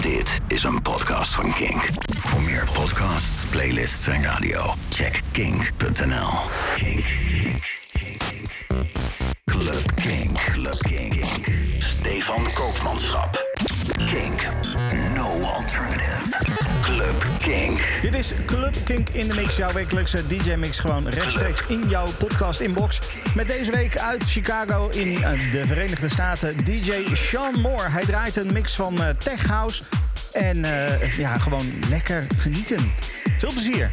Dit is een podcast van Kink. Voor meer podcasts, playlists en radio, check kink.nl. Kink. Club Kink. Club Kink. Stefan Koopmanschap. Kink. No alternative. Club Kink. Dit is Club Kink in de Mix, jouw wekelijkse DJ-mix. Gewoon rechtstreeks in jouw podcast-inbox. Met deze week uit Chicago in eh, de Verenigde Staten DJ Sean Moore. Hij draait een mix van eh, Tech House en eh, ja, gewoon lekker genieten. Veel plezier.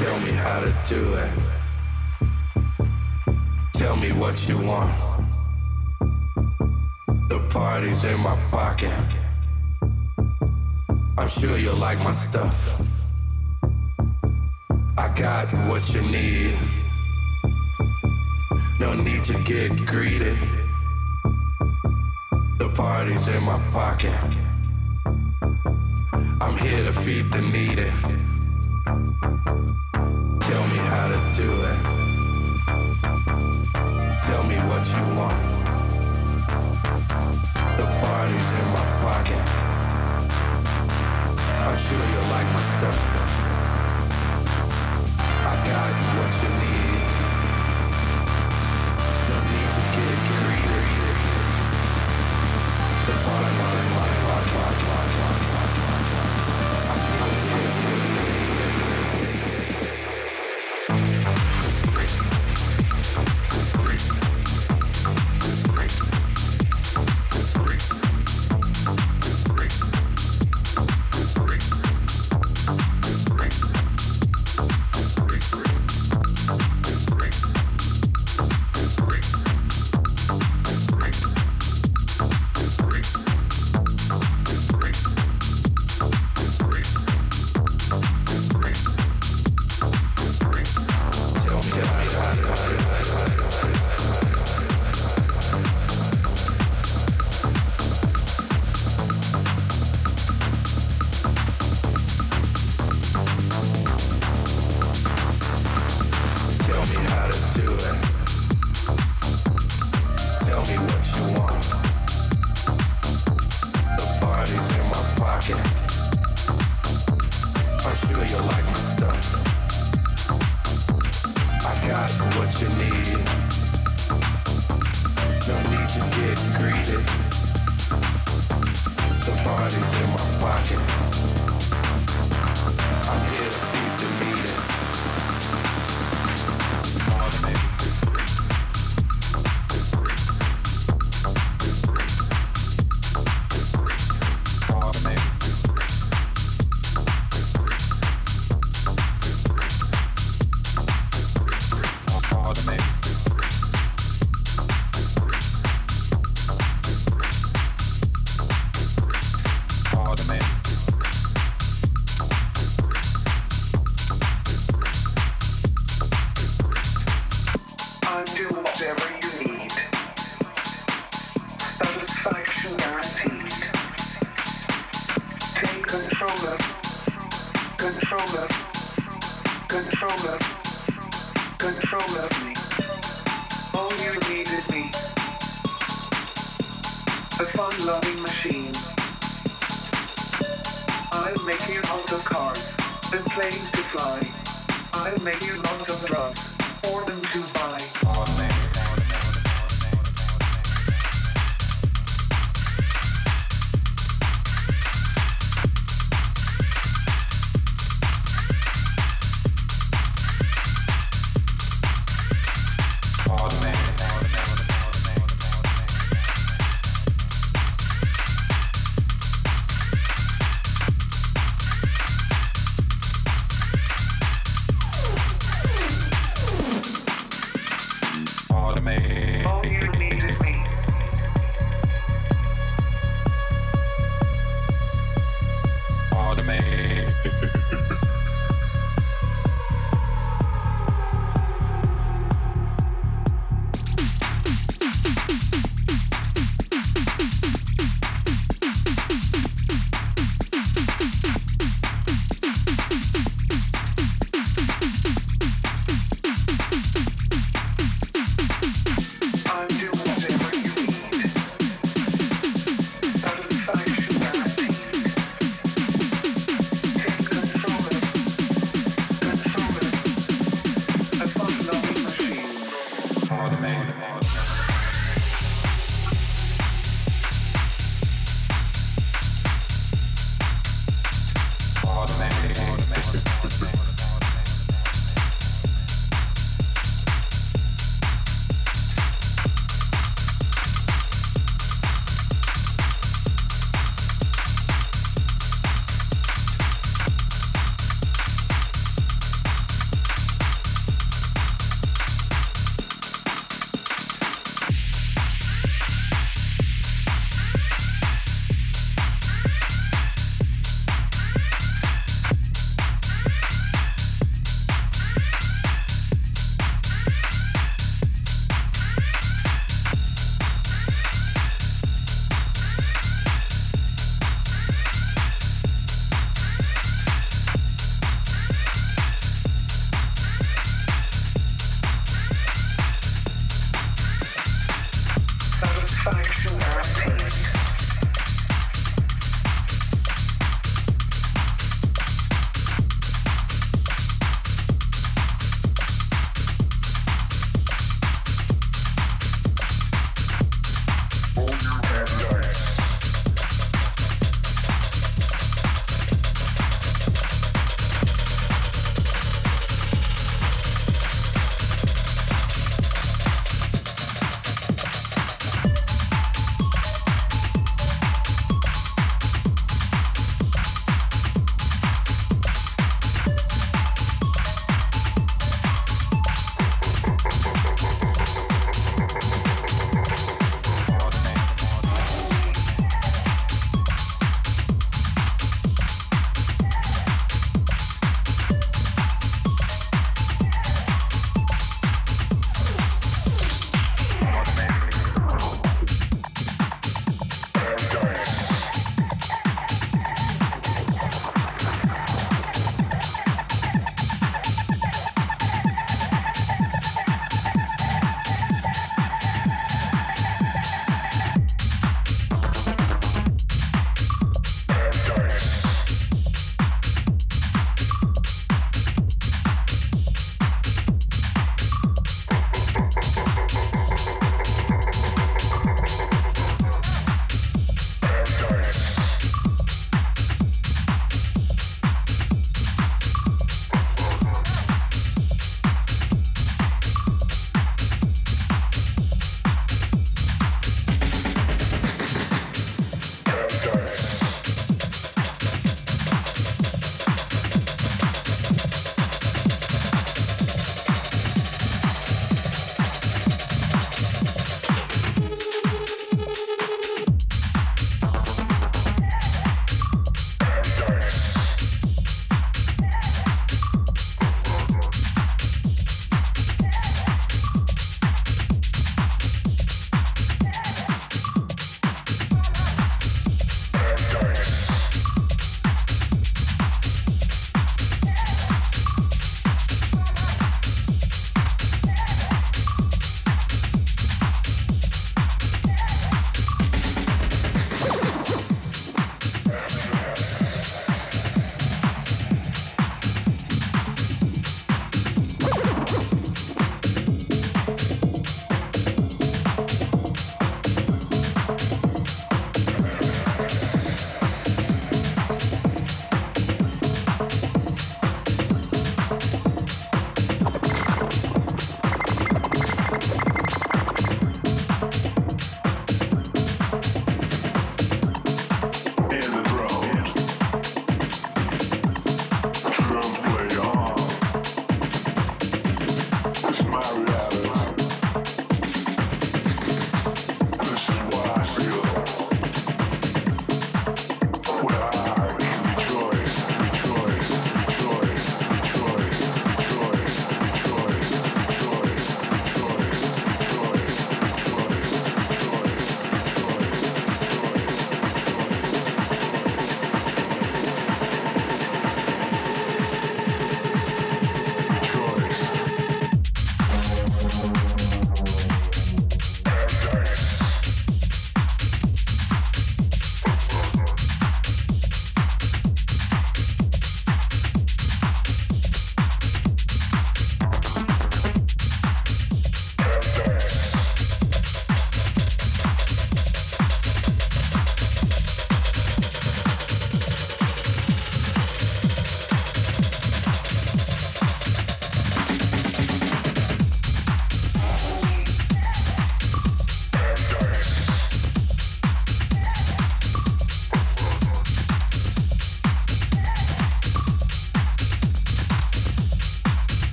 Tell me how to do it. Tell me what you want. The party's in my pocket. I'm sure you'll like my stuff. I got what you need. No need to get greedy parties in my pocket. I'm here to feed the needy. Tell me how to do it. Tell me what you want. The party's in my pocket. I'm sure you'll like my stuff. loving machine. I'll make you out of cars and planes to fly. I'll make you out of drugs for them to buy.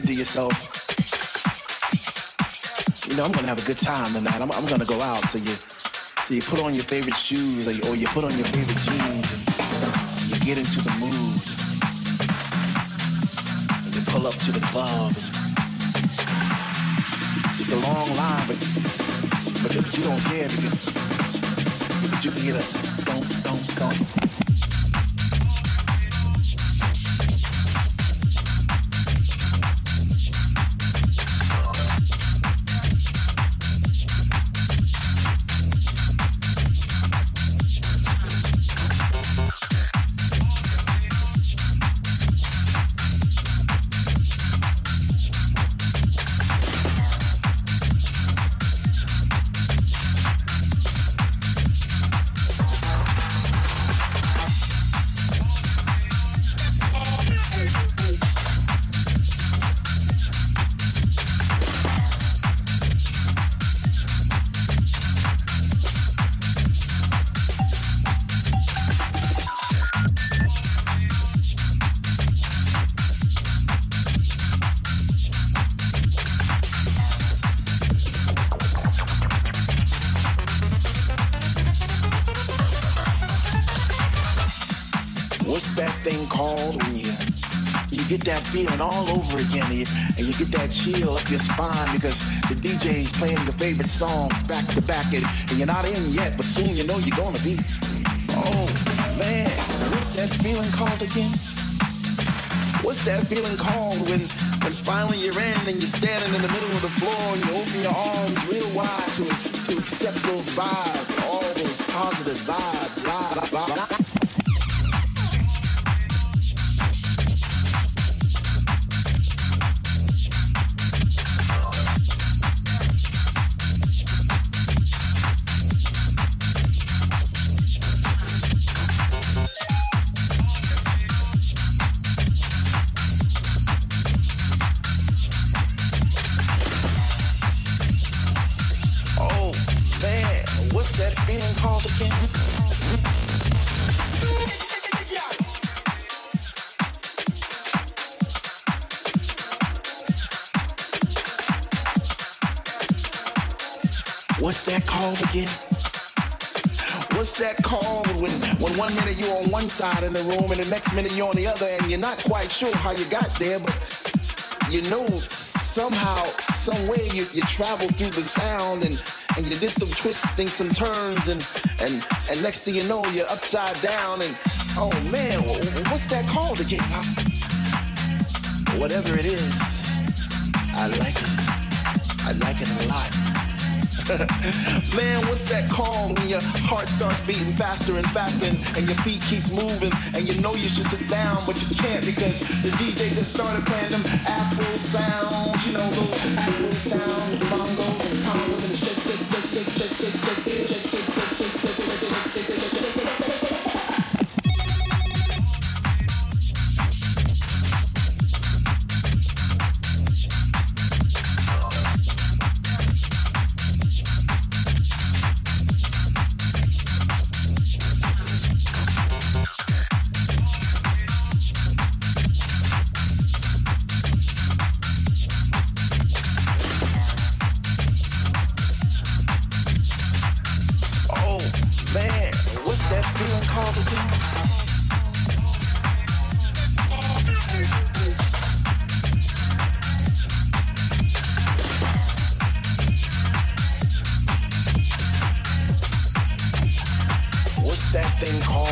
Said to yourself, you know, I'm gonna have a good time tonight. I'm, I'm gonna go out. So you, so you put on your favorite shoes or you, or you put on your favorite jeans and you get into the mood. And you pull up to the club. It's a long line, but, but, you don't care because, because you can get a don't, don't, don't. Your spine because the DJ's playing your favorite songs back to back and, and you're not in yet, but soon you know you're gonna be. Oh man, what's that feeling called again? What's that feeling called when when finally you're in and you're standing in the middle of the floor and you open your arms real wide to to accept those vibes, all those positive vibes, vibes, vibes. Called again? What's that called when, when one minute you're on one side in the room and the next minute you're on the other and you're not quite sure how you got there, but you know somehow, some way you, you travel through the sound and, and you did some twisting, some turns, and, and, and next thing you know, you're upside down and, oh man, what's that called again? Whatever it is, I like it. Man, what's that call when your heart starts beating faster and faster and, your feet keeps moving and you know you should sit down but you can't because the DJ just started playing them Afro sounds, you know those Afro sounds, bongos and congas and shake, shake, shake, shake, shake, shake, shake, shake. Call. called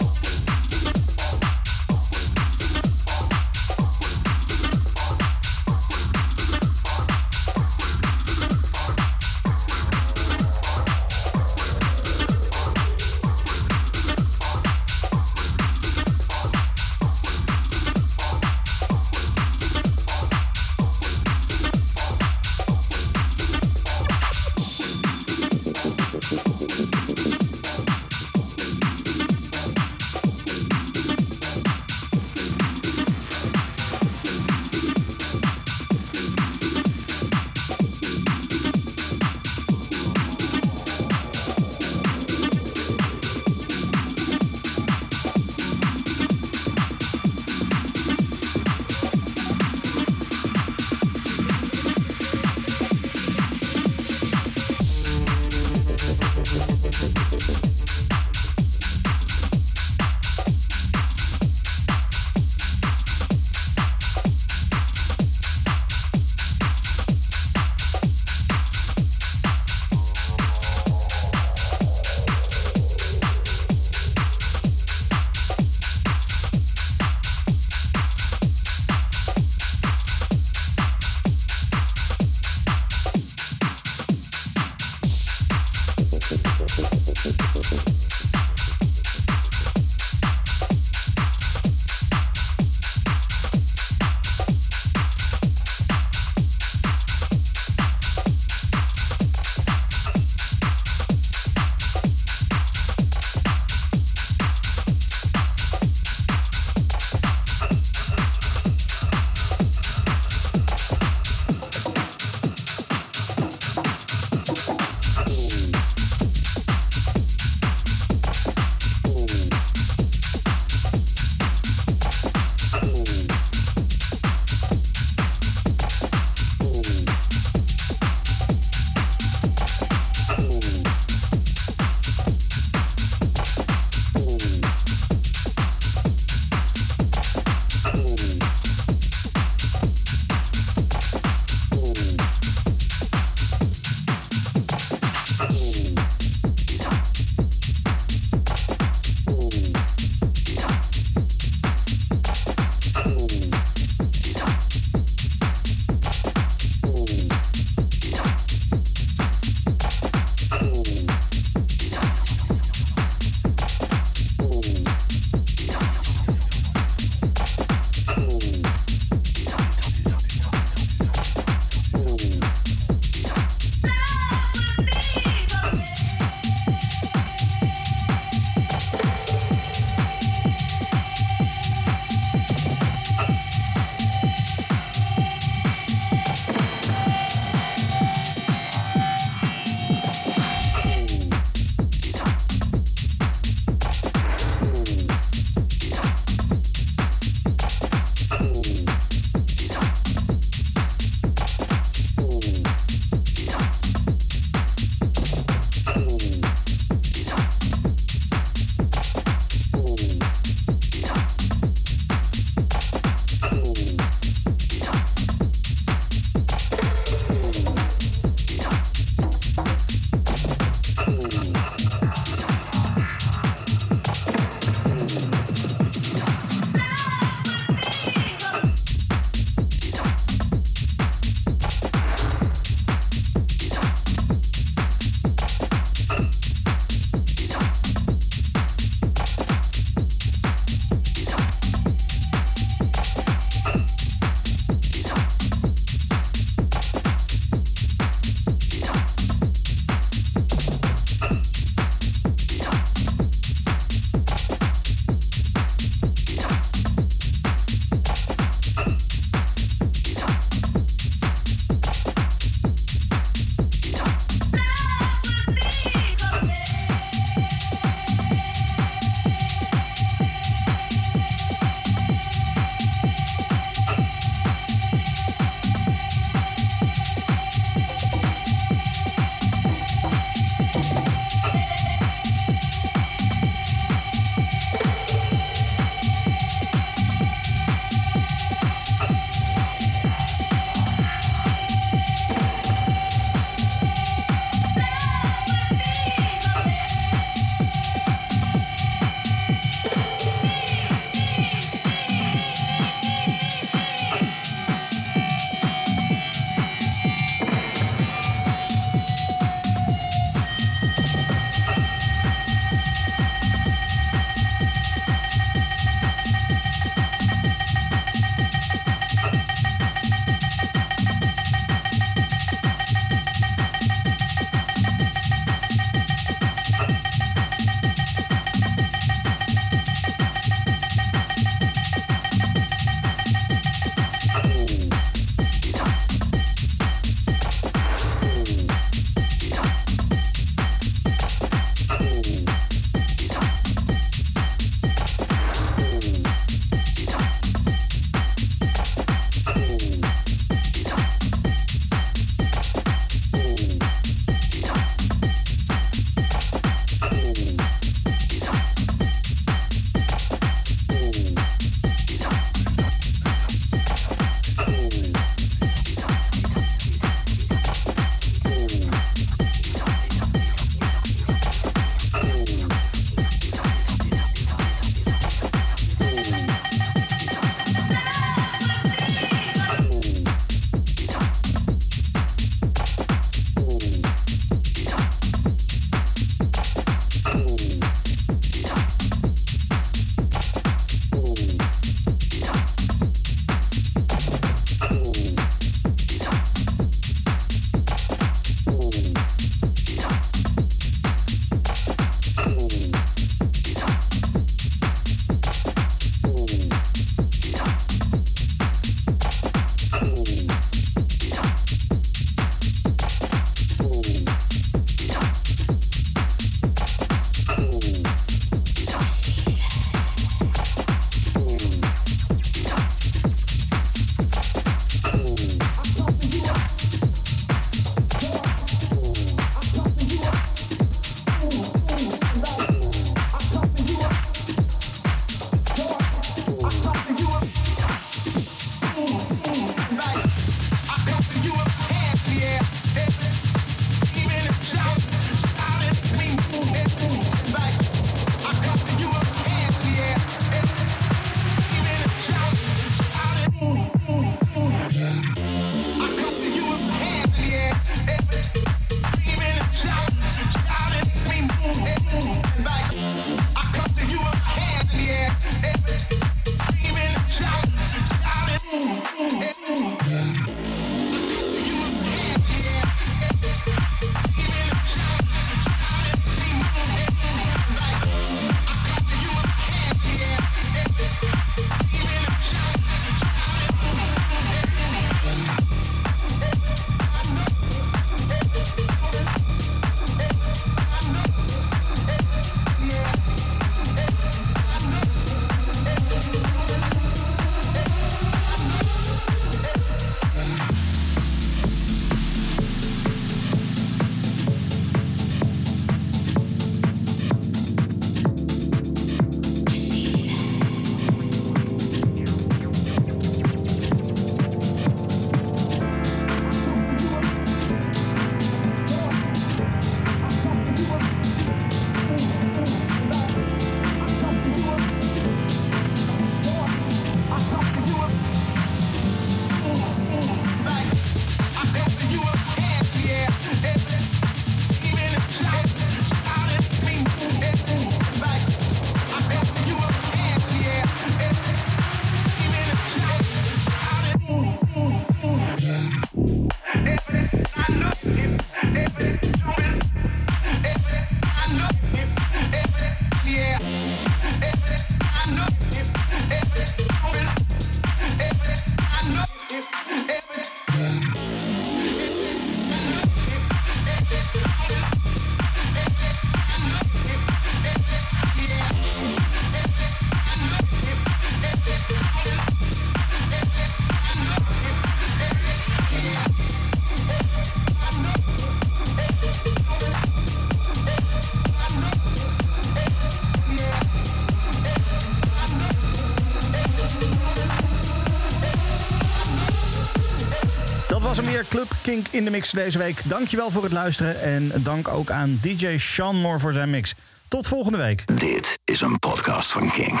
in de mix deze week. Dankjewel voor het luisteren en dank ook aan DJ Sean Moore voor zijn mix. Tot volgende week. Dit is een podcast van Kink.